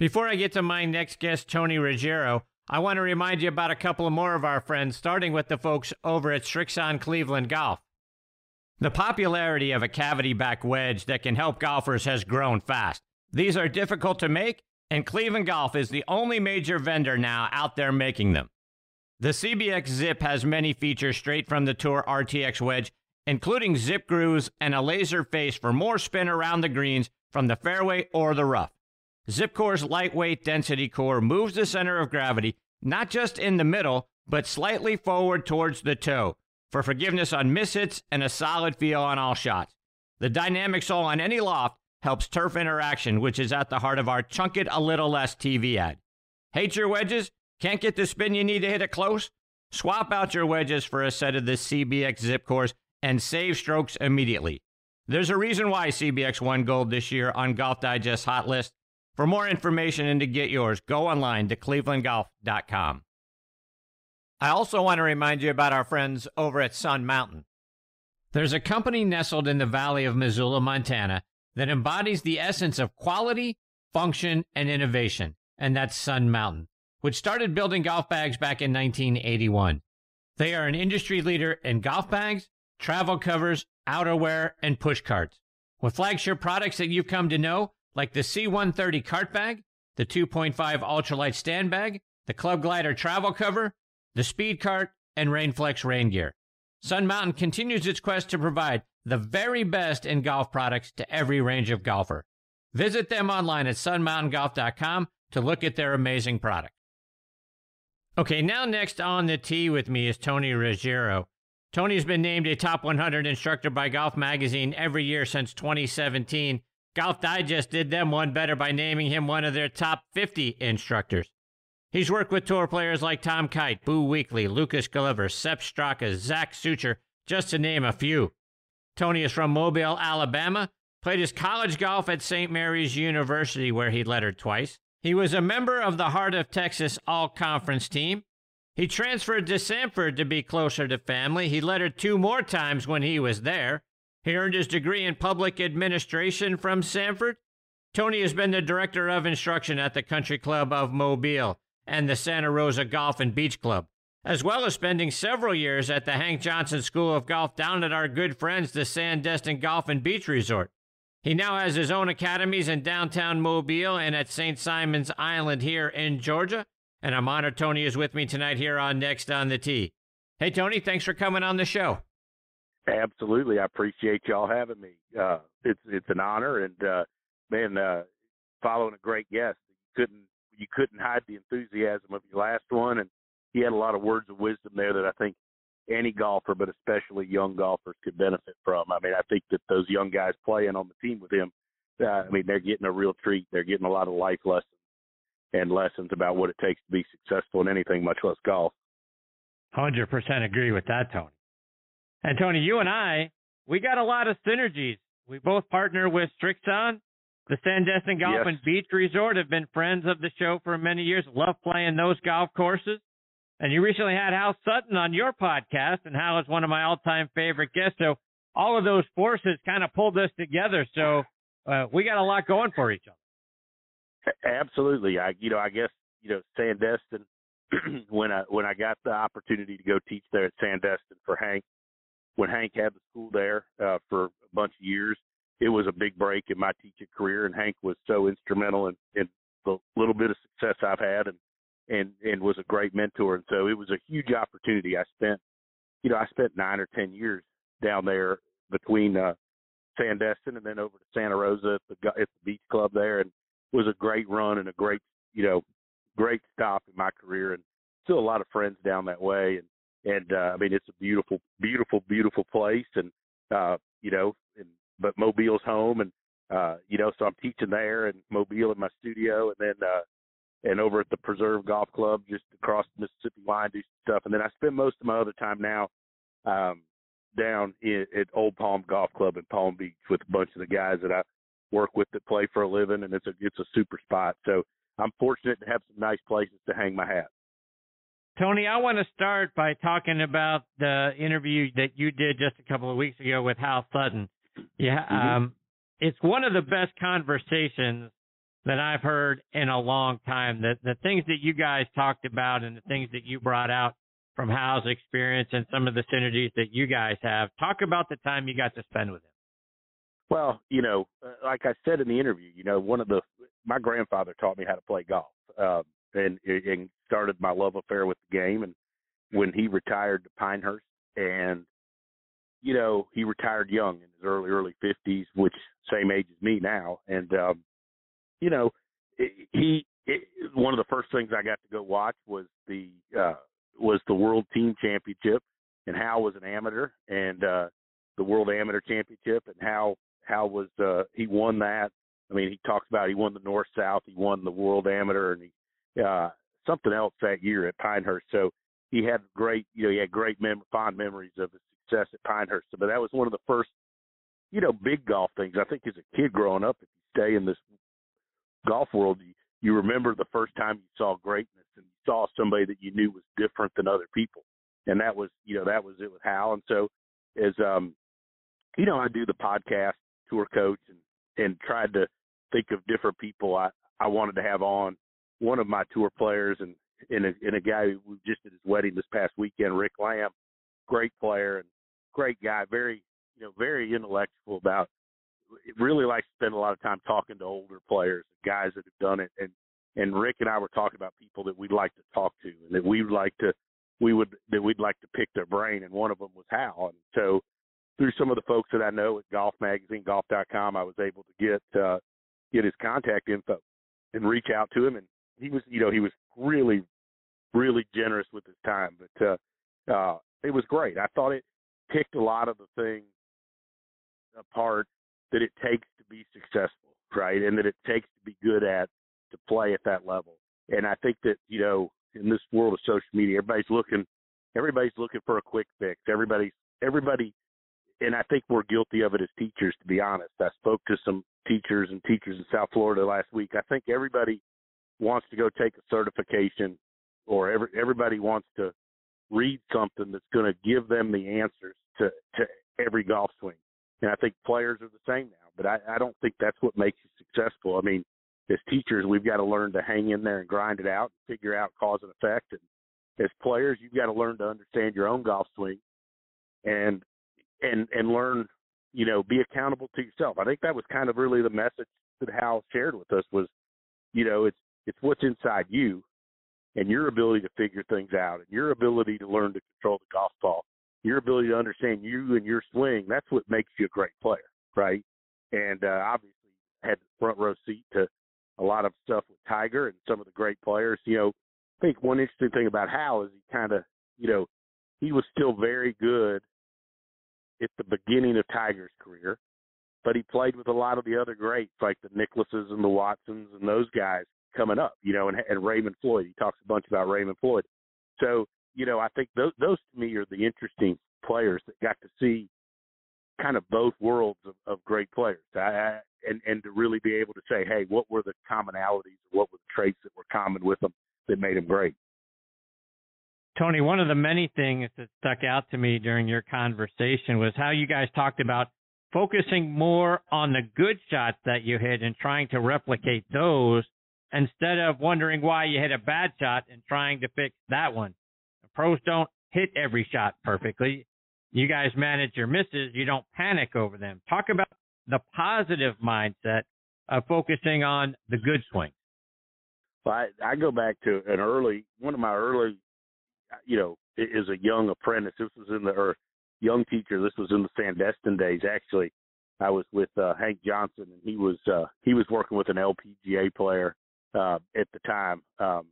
Before I get to my next guest, Tony Ruggiero, I want to remind you about a couple more of our friends, starting with the folks over at Srixon Cleveland Golf. The popularity of a cavity back wedge that can help golfers has grown fast. These are difficult to make, and Cleveland Golf is the only major vendor now out there making them. The CBX Zip has many features straight from the Tour RTX wedge, including zip grooves and a laser face for more spin around the greens from the fairway or the rough. Zipcore's lightweight density core moves the center of gravity not just in the middle, but slightly forward towards the toe for forgiveness on mishits and a solid feel on all shots. The dynamic sole on any loft helps turf interaction, which is at the heart of our Chunk It a Little Less TV ad. Hate your wedges? Can't get the spin you need to hit it close? Swap out your wedges for a set of the CBX zip cores and save strokes immediately. There's a reason why CBX won gold this year on Golf Digest Hot List. For more information and to get yours, go online to clevelandgolf.com. I also want to remind you about our friends over at Sun Mountain. There's a company nestled in the valley of Missoula, Montana, that embodies the essence of quality, function, and innovation, and that's Sun Mountain, which started building golf bags back in 1981. They are an industry leader in golf bags, travel covers, outerwear, and push carts. With flagship products that you've come to know, like the C130 cart bag, the 2.5 ultralight stand bag, the Club Glider travel cover, the Speed Cart, and Rainflex rain gear. Sun Mountain continues its quest to provide the very best in golf products to every range of golfer. Visit them online at sunmountaingolf.com to look at their amazing product. Okay, now next on the tee with me is Tony Ruggiero. Tony's been named a top 100 instructor by Golf Magazine every year since 2017. Golf Digest did them one better by naming him one of their top 50 instructors. He's worked with tour players like Tom Kite, Boo Weekley, Lucas Glover, Sepp Straka, Zach Sucher, just to name a few. Tony is from Mobile, Alabama, played his college golf at St. Mary's University, where he lettered twice. He was a member of the Heart of Texas All Conference team. He transferred to Samford to be closer to family. He lettered two more times when he was there. He earned his degree in public administration from Samford. Tony has been the director of instruction at the Country Club of Mobile and the Santa Rosa Golf and Beach Club, as well as spending several years at the Hank Johnson School of Golf down at our good friends, the Sandestin Golf and Beach Resort. He now has his own academies in downtown Mobile and at St. Simon's Island here in Georgia. And I'm honored Tony is with me tonight here on Next on the Tee. Hey, Tony, thanks for coming on the show. Absolutely, I appreciate y'all having me. Uh, it's it's an honor, and uh, man, uh, following a great guest, you couldn't you couldn't hide the enthusiasm of your last one, and he had a lot of words of wisdom there that I think any golfer, but especially young golfers, could benefit from. I mean, I think that those young guys playing on the team with him, uh, I mean, they're getting a real treat. They're getting a lot of life lessons and lessons about what it takes to be successful in anything, much less golf. Hundred percent agree with that, Tony. And Tony, you and I, we got a lot of synergies. We both partner with Srixon, the Sandestin Golf yes. and Beach Resort. Have been friends of the show for many years. Love playing those golf courses. And you recently had Hal Sutton on your podcast, and Hal is one of my all-time favorite guests. So all of those forces kind of pulled us together. So uh, we got a lot going for each other. Absolutely. I, you know, I guess you know Sandestin. when I when I got the opportunity to go teach there at Sandestin for Hank, when Hank had the school there uh, for a bunch of years, it was a big break in my teaching career, and Hank was so instrumental in, in the little bit of success I've had, and and and was a great mentor. And so it was a huge opportunity. I spent, you know, I spent nine or ten years down there between uh, Sandestin and then over to Santa Rosa at the at the beach club there, and it was a great run and a great, you know, great stop in my career, and still a lot of friends down that way. And and uh, I mean, it's a beautiful, beautiful, beautiful place, and uh, you know, and but Mobile's home, and uh, you know, so I'm teaching there in Mobile in my studio, and then uh, and over at the Preserve Golf Club just across the Mississippi line do stuff, and then I spend most of my other time now um, down in, at Old Palm Golf Club in Palm Beach with a bunch of the guys that I work with that play for a living, and it's a it's a super spot. So I'm fortunate to have some nice places to hang my hat. Tony, I want to start by talking about the interview that you did just a couple of weeks ago with Hal Sutton. Yeah, mm-hmm. um, it's one of the best conversations that I've heard in a long time. The the things that you guys talked about and the things that you brought out from Hal's experience and some of the synergies that you guys have. Talk about the time you got to spend with him. Well, you know, uh, like I said in the interview, you know, one of the my grandfather taught me how to play golf, um, and and started my love affair with the game. And when he retired to Pinehurst, and you know, he retired young in his early early fifties, which same age as me now, and um, you know, he it, one of the first things I got to go watch was the uh, was the World Team Championship, and Hal was an amateur, and uh, the World Amateur Championship, and how how was uh, he won that. I mean, he talks about he won the North South, he won the World Amateur, and he uh, something else that year at Pinehurst. So he had great, you know, he had great mem- fond memories of his success at Pinehurst. But that was one of the first, you know, big golf things. I think as a kid growing up, if you stay in this golf world, you, you remember the first time you saw greatness and saw somebody that you knew was different than other people. And that was, you know, that was it with Hal. And so as um you know, I do the podcast tour coach and and tried to think of different people I I wanted to have on. One of my tour players and and a, a guy who just did his wedding this past weekend, Rick Lamb, great player and great guy, very you know very intellectual about really likes to spend a lot of time talking to older players, guys that have done it, and and Rick and I were talking about people that we'd like to talk to, and that we would like to, we would that we'd like to pick their brain, and one of them was Hal, and so through some of the folks that I know at Golf Magazine, Golf.com, I was able to get uh, get his contact info and reach out to him, and he was, you know, he was really, really generous with his time, but uh, uh, it was great. I thought it picked a lot of the things apart that it takes to be successful, right? And that it takes to be good at to play at that level. And I think that, you know, in this world of social media, everybody's looking everybody's looking for a quick fix. Everybody's everybody and I think we're guilty of it as teachers, to be honest. I spoke to some teachers and teachers in South Florida last week. I think everybody wants to go take a certification or every, everybody wants to read something that's going to give them the answers to, to every golf swing. And I think players are the same now, but I, I don't think that's what makes you successful. I mean, as teachers, we've got to learn to hang in there and grind it out and figure out cause and effect. And as players, you've got to learn to understand your own golf swing and and and learn, you know, be accountable to yourself. I think that was kind of really the message that Hal shared with us was, you know, it's it's what's inside you and your ability to figure things out and your ability to learn to control the golf ball your ability to understand you and your swing, that's what makes you a great player, right? And uh, obviously had the front row seat to a lot of stuff with Tiger and some of the great players. You know, I think one interesting thing about Hal is he kind of, you know, he was still very good at the beginning of Tiger's career, but he played with a lot of the other greats like the Nicklauses and the Watsons and those guys coming up, you know, and, and Raymond Floyd. He talks a bunch about Raymond Floyd. So you know, I think those those to me are the interesting players that got to see kind of both worlds of, of great players. I, I, and and to really be able to say, hey, what were the commonalities? What were the traits that were common with them that made them great? Tony, one of the many things that stuck out to me during your conversation was how you guys talked about focusing more on the good shots that you hit and trying to replicate those instead of wondering why you hit a bad shot and trying to fix that one. Pros don't hit every shot perfectly. You guys manage your misses. You don't panic over them. Talk about the positive mindset of focusing on the good swing. Well, I, I go back to an early, one of my early, you know, is a young apprentice. This was in the, or young teacher. This was in the Sandestin days. Actually, I was with uh, Hank Johnson, and he was uh, he was working with an LPGA player uh, at the time. Um,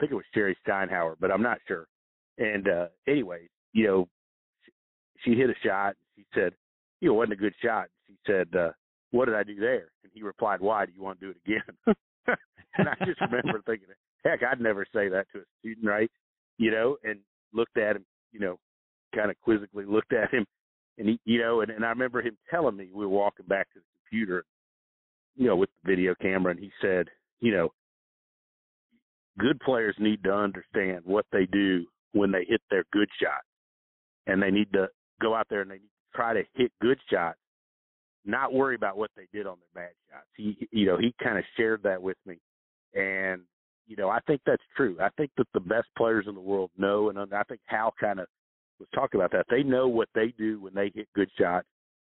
I think it was Sherri Steinhauer, but I'm not sure. And uh anyway, you know, she, she hit a shot. She said, you know, it wasn't a good shot. She said, uh, what did I do there? And he replied, why do you want to do it again? and I just remember thinking, heck, I'd never say that to a student, right? You know, and looked at him, you know, kind of quizzically looked at him, and he, you know, and, and I remember him telling me we were walking back to the computer, you know, with the video camera, and he said, you know, good players need to understand what they do when they hit their good shot, and they need to go out there and they need to try to hit good shots, not worry about what they did on their bad shots. He, you know, he kind of shared that with me, and you know, I think that's true. I think that the best players in the world know, and I think Hal kind of was talking about that. They know what they do when they hit good shots,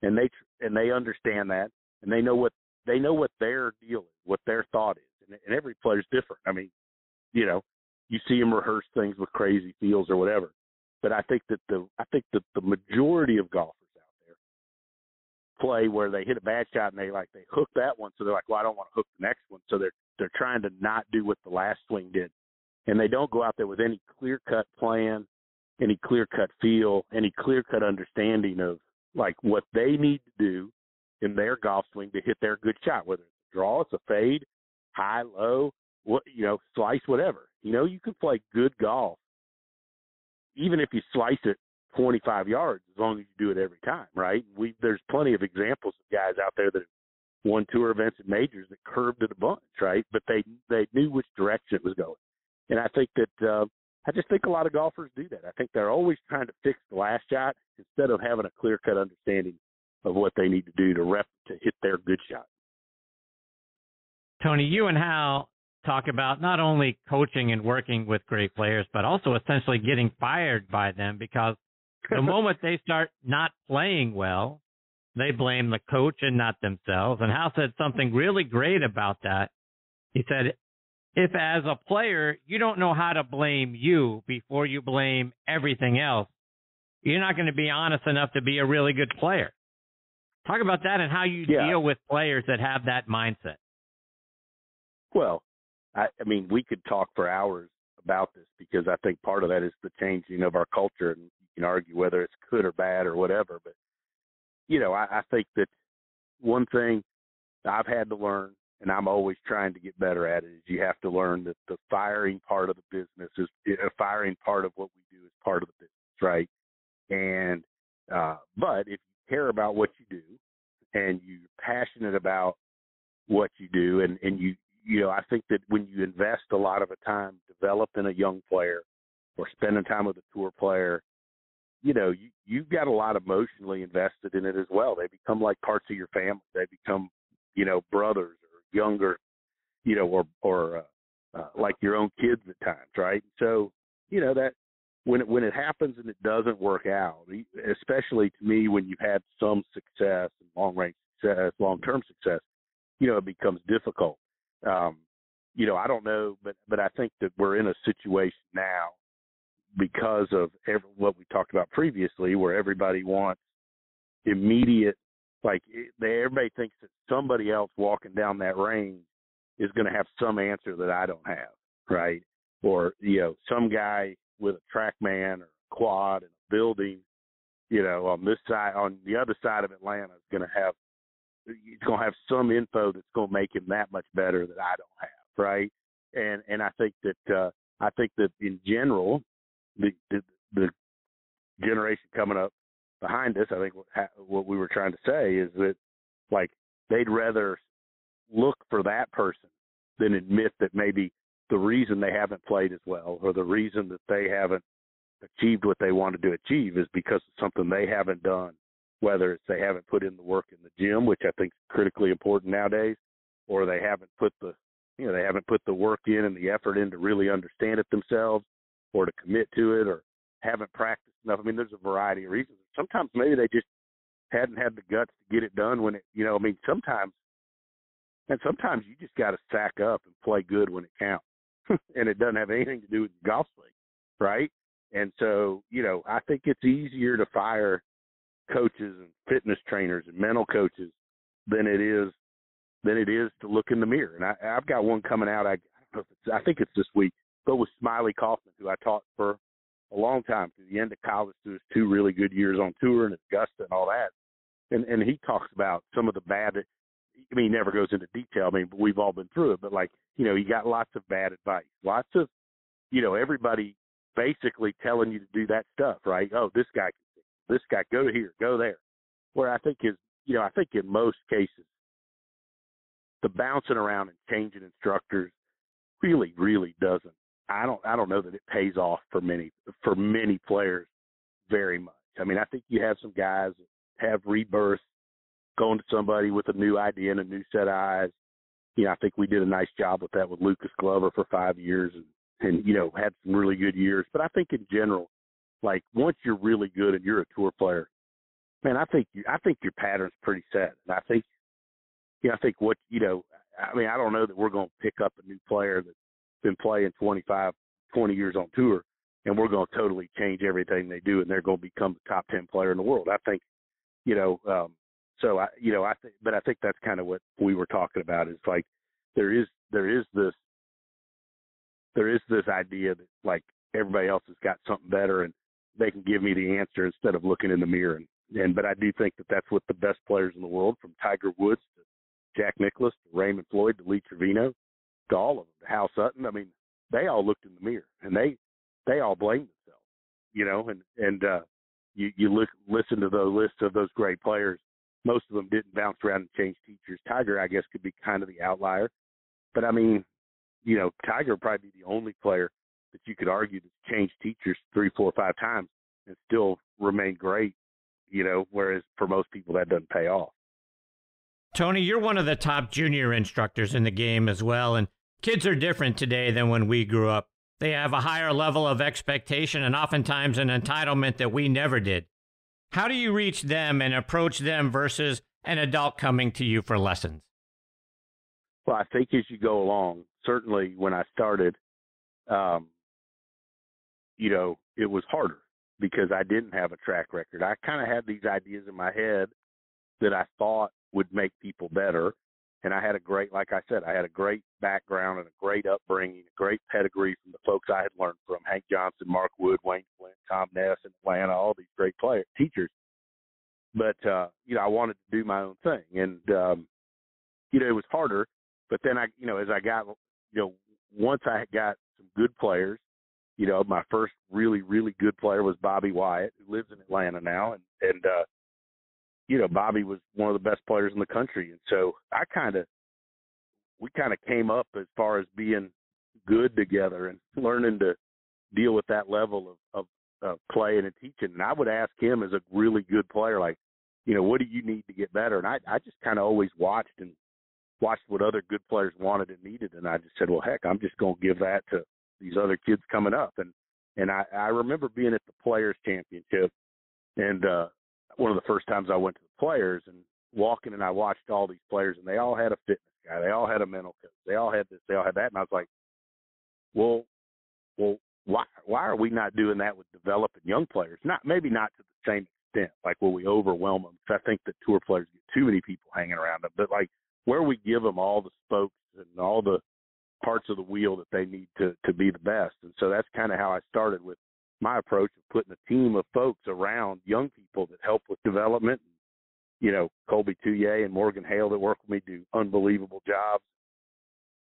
and they and they understand that, and they know what they know what their deal is, what their thought is, and, and every player's different. I mean, you know, you see them rehearse things with crazy feels or whatever, but I think that the I think that the majority of golfers out there play where they hit a bad shot and they like they hook that one, so they're like, well, I don't want to hook the next one, so they're they're trying to not do what the last swing did, and they don't go out there with any clear cut plan, any clear cut feel, any clear cut understanding of like what they need to do in their golf swing to hit their good shot, whether it's a draw, it's a fade, high, low, what you know, slice, whatever. You know, you can play good golf even if you slice it 25 yards, as long as you do it every time, right? We there's plenty of examples of guys out there that won tour events and majors that curved it a bunch, right? But they they knew which direction it was going, and I think that uh, I just think a lot of golfers do that. I think they're always trying to fix the last shot instead of having a clear cut understanding of what they need to do to rep to hit their good shot. Tony, you and Hal talk about not only coaching and working with great players, but also essentially getting fired by them because the moment they start not playing well, they blame the coach and not themselves. And Hal said something really great about that. He said, if as a player you don't know how to blame you before you blame everything else, you're not going to be honest enough to be a really good player. Talk about that and how you yeah. deal with players that have that mindset. Well, I, I mean, we could talk for hours about this because I think part of that is the changing of our culture, and you can argue whether it's good or bad or whatever. But you know, I, I think that one thing I've had to learn, and I'm always trying to get better at it, is you have to learn that the firing part of the business is a firing part of what we do is part of the business, right? And uh, but if you care about what you do and you're passionate about what you do and and you you know, I think that when you invest a lot of a time developing a young player or spending time with a tour player, you know, you you've got a lot emotionally invested in it as well. They become like parts of your family. They become, you know, brothers or younger, you know, or or uh, uh, like your own kids at times, right? So, you know that when it when it happens and it doesn't work out, especially to me when you've had some success long range success, long term success, you know, it becomes difficult um, you know, I don't know, but but I think that we're in a situation now because of every, what we talked about previously, where everybody wants immediate, like they, everybody thinks that somebody else walking down that range is going to have some answer that I don't have, right? Or you know, some guy with a TrackMan or a quad and a building, you know, on this side, on the other side of Atlanta is going to have he's going to have some info that's going to make him that much better that I don't have, right? And and I think that uh, I think that in general, the, the the generation coming up behind us, I think what, what we were trying to say is that like they'd rather look for that person than admit that maybe the reason they haven't played as well or the reason that they haven't achieved what they wanted to achieve is because of something they haven't done whether it's they haven't put in the work in the gym, which I think is critically important nowadays, or they haven't put the you know they haven't put the work in and the effort in to really understand it themselves, or to commit to it, or haven't practiced enough. I mean, there's a variety of reasons. Sometimes maybe they just hadn't had the guts to get it done when it you know I mean sometimes and sometimes you just got to sack up and play good when it counts, and it doesn't have anything to do with golf swing, right? And so you know I think it's easier to fire coaches and fitness trainers and mental coaches than it is than it is to look in the mirror. And I, I've got one coming out. I, I, think it's this week. But with Smylie Kaufman, who I taught for a long time through the end of college, through his two really good years on tour and Augusta and all that. And and he talks about some of the bad. I mean, he never goes into detail. I mean, we've all been through it, but like, you know, he got lots of bad advice, lots of, you know, everybody basically telling you to do that stuff, right? Oh, this guy, this guy, go here, go there. Where I think is, you know, I think in most cases, the bouncing around and changing instructors really, really doesn't. I don't, I don't know that it pays off for many, for many players very much. I mean, I think you have some guys that have rebirth going to somebody with a new idea and a new set of eyes. You know, I think we did a nice job with that with Lucas Glover for five years and, and, you know, had some really good years. But I think in general, like once you're really good and you're a tour player, man, I think you, I think your pattern's pretty set. And I think, you know, I think what, you know, I mean, I don't know that we're going to pick up a new player that's been playing 25, 20 years on tour and we're going to totally change everything they do and they're going to become the top 10 player in the world. I think, you know, um, so I, you know, I think, but I think that's kind of what we were talking about is like there is there is this there is this idea that like everybody else has got something better and they can give me the answer instead of looking in the mirror and and but I do think that that's what the best players in the world from Tiger Woods to Jack Nicklaus to Raymond Floyd to Lee Trevino to all of them to Hal Sutton I mean they all looked in the mirror and they they all blamed themselves you know and and uh you you look listen to the list of those great players most of them didn't bounce around and change teachers. Tiger, I guess, could be kind of the outlier. But I mean, you know, Tiger would probably be the only player that you could argue that's changed teachers three, four, five times and still remain great, you know, whereas for most people that doesn't pay off. Tony, you're one of the top junior instructors in the game as well, and kids are different today than when we grew up. They have a higher level of expectation and oftentimes an entitlement that we never did. How do you reach them and approach them versus an adult coming to you for lessons? Well, I think as you go along, certainly when I started, um, you know, it was harder because I didn't have a track record. I kind of had these ideas in my head that I thought would make people better and I had a great, like I said, I had a great background and a great upbringing, a great pedigree from the folks I had learned from Hank Johnson, Mark Wood, Wayne Flint, Tom Ness in Atlanta, all these great players, teachers. But uh, you know, I wanted to do my own thing, and um, you know, it was harder. But then I, you know, as I got, you know, once I got some good players, you know, my first really, really good player was Bobby Wyatt, who lives in Atlanta now, and and uh, you know, Bobby was one of the best players in the country. And so I kind of, we kind of came up as far as being good together and learning to deal with that level of, of, of playing and teaching. And I would ask him as a really good player, like, you know, what do you need to get better? And I, I just kind of always watched and watched what other good players wanted and needed. And I just said, well, heck, I'm just going to give that to these other kids coming up. And, and I, I remember being at the players championship and, uh, one of the first times I went to the players and walking and I watched all these players and they all had a fitness guy, they all had a mental coach, they all had this, they all had that, and I was like, well, well, why why are we not doing that with developing young players? Not maybe not to the same extent, like will we overwhelm them? Because I think that tour players get too many people hanging around them, but like where we give them all the spokes and all the parts of the wheel that they need to to be the best. And so that's kind of how I started with my approach of putting a team of folks around young people that help with development. You know, Colby Touye and Morgan Hale that work with me do unbelievable jobs.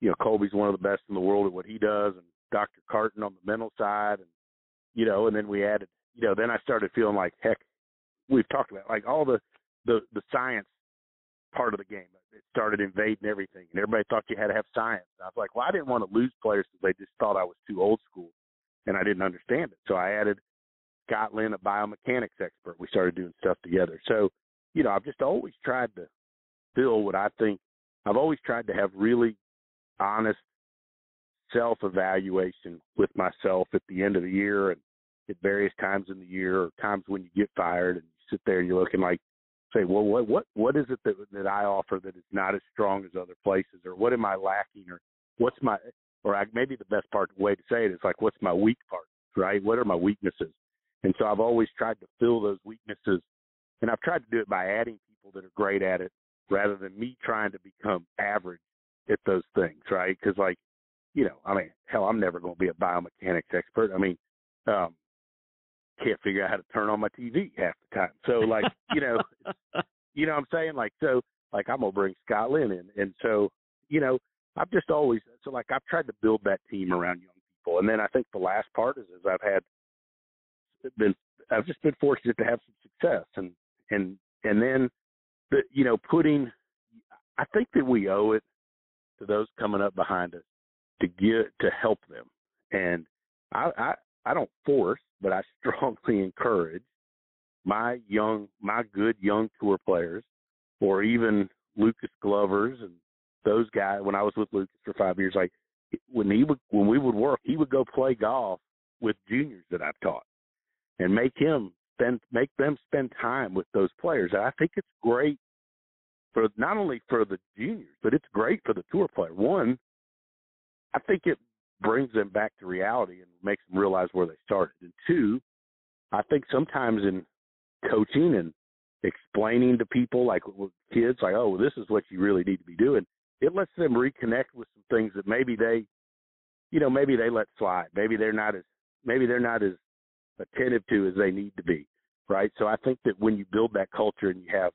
You know, Colby's one of the best in the world at what he does, and Dr. Carton on the mental side, and you know, and then we added, you know, then I started feeling like heck. We've talked about like all the the the science part of the game. It started invading everything, and everybody thought you had to have science. I was like, well, I didn't want to lose players because they just thought I was too old school and I didn't understand it. So I added Scott Lynn, a biomechanics expert. We started doing stuff together. So, you know, I've just always tried to fill what I think I've always tried to have really honest self evaluation with myself at the end of the year and at various times in the year or times when you get fired and you sit there and you're looking like say, well what what what is it that that I offer that is not as strong as other places or what am I lacking or what's my or I, maybe the best part way to say it is like, what's my weak part, right? What are my weaknesses? And so I've always tried to fill those weaknesses, and I've tried to do it by adding people that are great at it, rather than me trying to become average at those things, right? Because like, you know, I mean, hell, I'm never going to be a biomechanics expert. I mean, um, can't figure out how to turn on my TV half the time. So like, you know, you know what I'm saying? Like, so like I'm gonna bring Scott Lynn in, and so you know I've just always so like I've tried to build that team around young people, and then I think the last part is is I've had been I've just been fortunate to have some success, and and and then the you know putting I think that we owe it to those coming up behind us to get to help them, and I I, don't force, but I strongly encourage my young my good young tour players or even Lucas Glovers and those guys when I was with Lucas for five years, like when he would when we would work, he would go play golf with juniors that I've taught and make him spend make them spend time with those players. And I think it's great for not only for the juniors, but it's great for the tour player. One, I think it brings them back to reality and makes them realize where they started. And two, I think sometimes in coaching and explaining to people like with kids like oh well, this is what you really need to be doing it lets them reconnect with some things that maybe they you know maybe they let slide maybe they're not as maybe they're not as attentive to as they need to be right so i think that when you build that culture and you have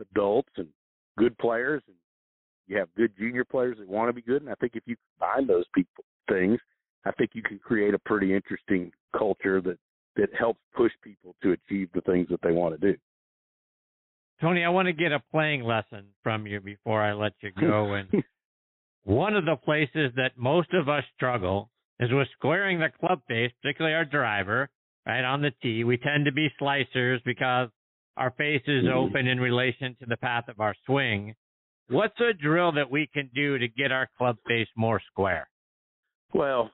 adults and good players and you have good junior players that want to be good and i think if you combine those people things i think you can create a pretty interesting culture that that helps push people to achieve the things that they want to do Tony, I want to get a playing lesson from you before I let you go. And one of the places that most of us struggle is with squaring the club face, particularly our driver, right on the tee. We tend to be slicers because our face is mm-hmm. open in relation to the path of our swing. What's a drill that we can do to get our club face more square? Well,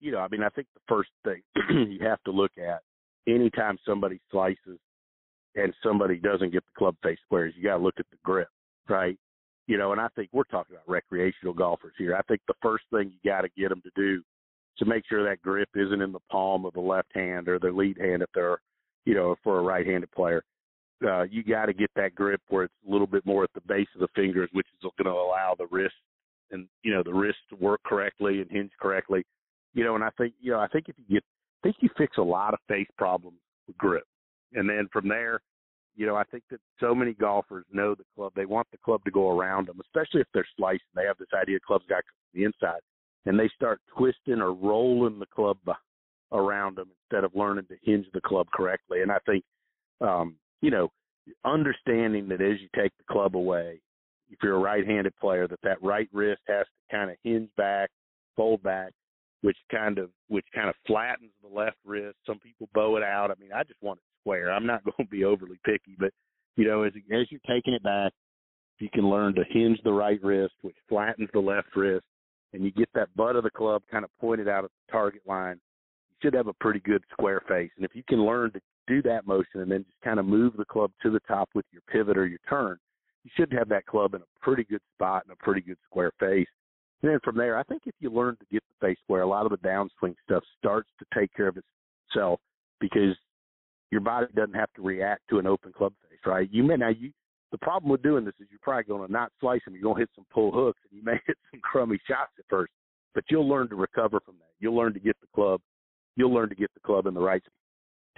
you know, I mean, I think the first thing you have to look at anytime somebody slices and somebody doesn't get the club face squares, you got to look at the grip, right? You know, and I think we're talking about recreational golfers here. I think the first thing you got to get them to do to make sure that grip isn't in the palm of the left hand or the lead hand if they're, you know, for a right-handed player. Uh, you got to get that grip where it's a little bit more at the base of the fingers, which is going to allow the wrist and you know the wrist work correctly and hinge correctly. You know, and I think you know I think if you get, I think you fix a lot of face problems with grip and then from there, you know, I think that so many golfers know the club. They want the club to go around them, especially if they're slicing. They have this idea club's got the inside, and they start twisting or rolling the club around them instead of learning to hinge the club correctly. And I think, um, you know, understanding that as you take the club away, if you're a right-handed player, that that right wrist has to kind of hinge back, fold back, which kind of which kind of flattens the left wrist. Some people bow it out. I mean, I just want it square. I'm not going to be overly picky, but you know, as as you're taking it back, you can learn to hinge the right wrist, which flattens the left wrist, and you get that butt of the club kind of pointed out at the target line. You should have a pretty good square face, and if you can learn to do that motion and then just kind of move the club to the top with your pivot or your turn, you should have that club in a pretty good spot and a pretty good square face. And then from there, I think if you learn to get the face square, a lot of the downswing stuff starts to take care of itself because your body doesn't have to react to an open club face, right? You may now you the problem with doing this is you're probably going to not slice them. You're going to hit some pull hooks, and you may hit some crummy shots at first, but you'll learn to recover from that. You'll learn to get the club. You'll learn to get the club in the right.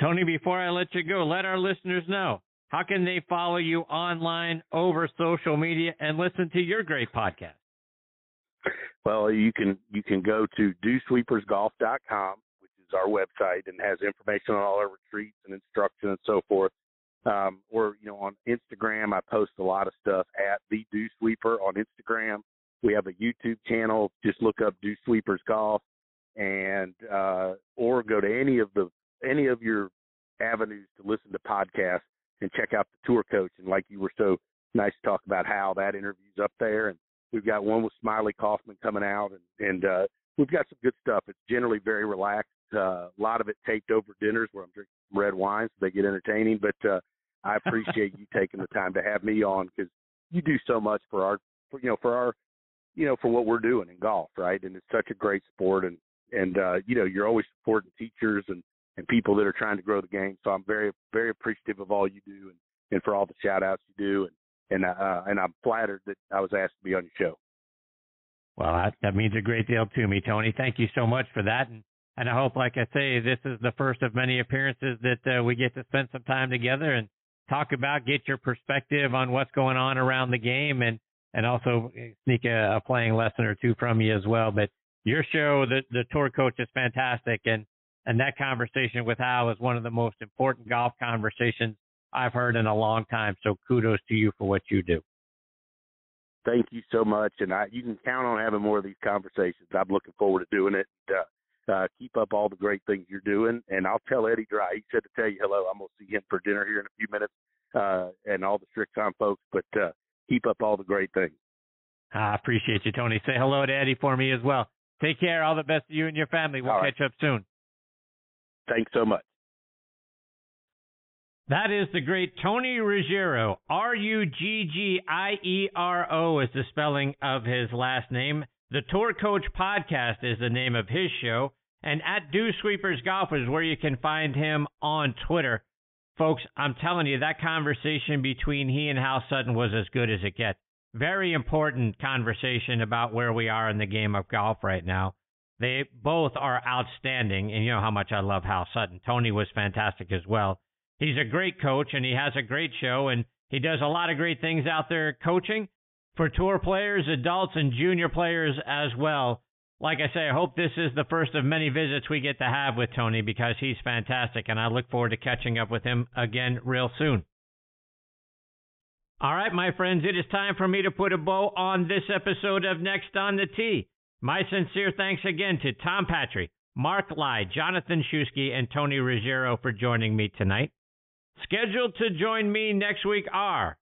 Tony, before I let you go, let our listeners know how can they follow you online over social media and listen to your great podcast. Well, you can you can go to dewsweepersgolf.com which is our website and has information on all our retreats and instruction and so forth. Um, or you know, on Instagram, I post a lot of stuff at the Dew Sweeper on Instagram. We have a YouTube channel. Just look up Dew Sweepers Golf, and uh, or go to any of the any of your avenues to listen to podcasts and check out the tour coach. And like you were so nice to talk about how that interview's up there, and we've got one with Smylie Kaufman coming out, and and uh, we've got some good stuff. It's generally very relaxed uh, a lot of it taped over dinners where I'm drinking red wine, so they get entertaining. But uh, I appreciate you taking the time to have me on because you do so much for our, for, you know, for our, you know, for what we're doing in golf, right? And it's such a great sport, and and uh, you know, you're always supporting teachers and and people that are trying to grow the game. So I'm very very appreciative of all you do and and for all the shout outs you do and and uh, and I'm flattered that I was asked to be on your show. Well, that, that means a great deal to me, Tony. Thank you so much for that. And and I hope, like I say, this is the first of many appearances that uh, we get to spend some time together. And talk about, get your perspective on what's going on around the game, and and also sneak a, a playing lesson or two from you as well. But your show, the the tour coach, is fantastic, and and that conversation with Hal is one of the most important golf conversations I've heard in a long time. So kudos to you for what you do. Thank you so much, and I, you can count on having more of these conversations. I'm looking forward to doing it. Uh, uh, keep up all the great things you're doing, and I'll tell Eddie Dry. He said to tell you hello. I'm gonna see him for dinner here in a few minutes, uh, and all the Srixon folks. But uh, keep up all the great things. I appreciate you, Tony. Say hello to Eddie for me as well. Take care. All the best to you and your family. We'll catch up soon. Thanks so much. That is the great Tony Ruggiero. R U G G I E R O is the spelling of his last name. The Tour Coach Podcast is the name of his show. And at Dew Sweepers Golf is where you can find him on Twitter. Folks, I'm telling you, that conversation between he and Hal Sutton was as good as it gets. Very important conversation about where we are in the game of golf right now. They both are outstanding, and you know how much I love Hal Sutton. Tony was fantastic as well. He's a great coach, and he has a great show, and he does a lot of great things out there coaching for tour players, adults, and junior players as well. Like I say, I hope this is the first of many visits we get to have with Tony because he's fantastic, and I look forward to catching up with him again real soon. All right, my friends, it is time for me to put a bow on this episode of Next on the Tee. My sincere thanks again to Tom Patry, Mark Lai, Jonathan Shusky, and Tony Ruggiero for joining me tonight. Scheduled to join me next week are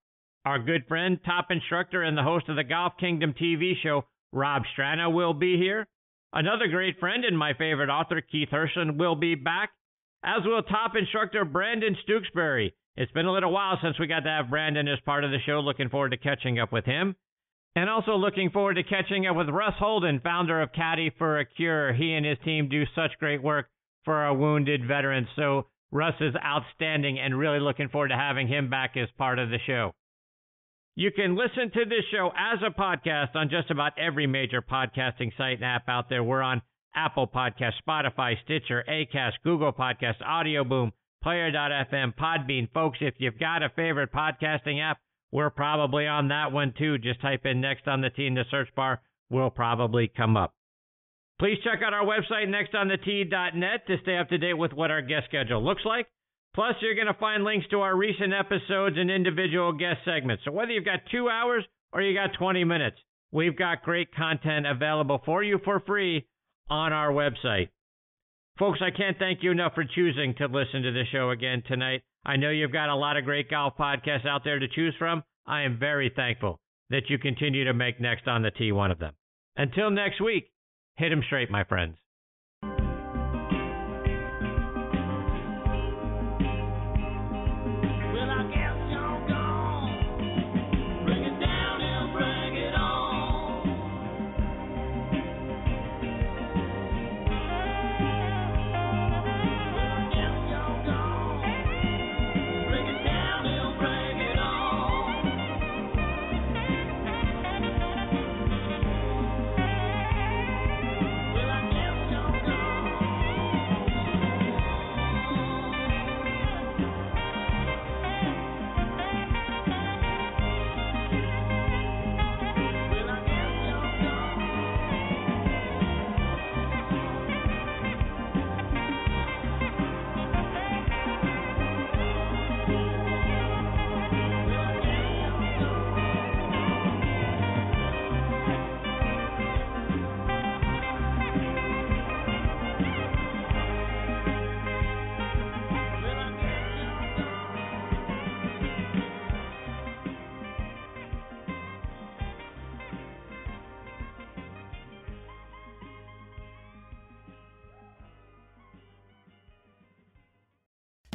our good friend, top instructor, and the host of the Golf Kingdom TV show, Rob Strano, will be here. Another great friend and my favorite author, Keith Hirshland, will be back, as will top instructor Brandon Stooksbury. It's been a little while since we got to have Brandon as part of the show. Looking forward to catching up with him. And also looking forward to catching up with Russ Holden, founder of Caddy for a Cure. He and his team do such great work for our wounded veterans. So Russ is outstanding and really looking forward to having him back as part of the show. You can listen to this show as a podcast on just about every major podcasting site and app out there. We're on Apple Podcast, Spotify, Stitcher, Acast, Google Podcast, Audio Boom, Player.fm, Podbean. Folks, if you've got a favorite podcasting app, we're probably on that one too. Just type in next on the Tee in the search bar. We'll probably come up. Please check out our website, nextonthetee.net, to stay up to date with what our guest schedule looks like. Plus, you're going to find links to our recent episodes and individual guest segments. So whether you've got two hours or you got 20 minutes, we've got great content available for you for free on our website. Folks, I can't thank you enough for choosing to listen to the show again tonight. I know you've got a lot of great golf podcasts out there to choose from. I am very thankful that you continue to make Next on the Tee one of them. Until next week, hit 'em straight, my friends.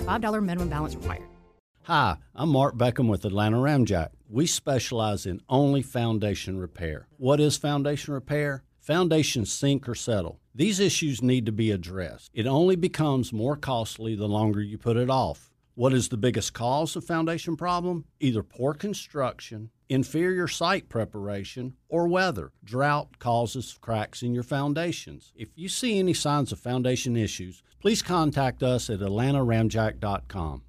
a $5 minimum balance required. Hi, I'm Mark Beckham with Atlanta Ramjack. We specialize in only foundation repair. What is foundation repair? Foundations sink or settle. These issues need to be addressed. It only becomes more costly the longer you put it off. What is the biggest cause of foundation problem? Either poor construction, inferior site preparation, or weather. Drought causes cracks in your foundations. If you see any signs of foundation issues, please contact us at atlantaramjack.com.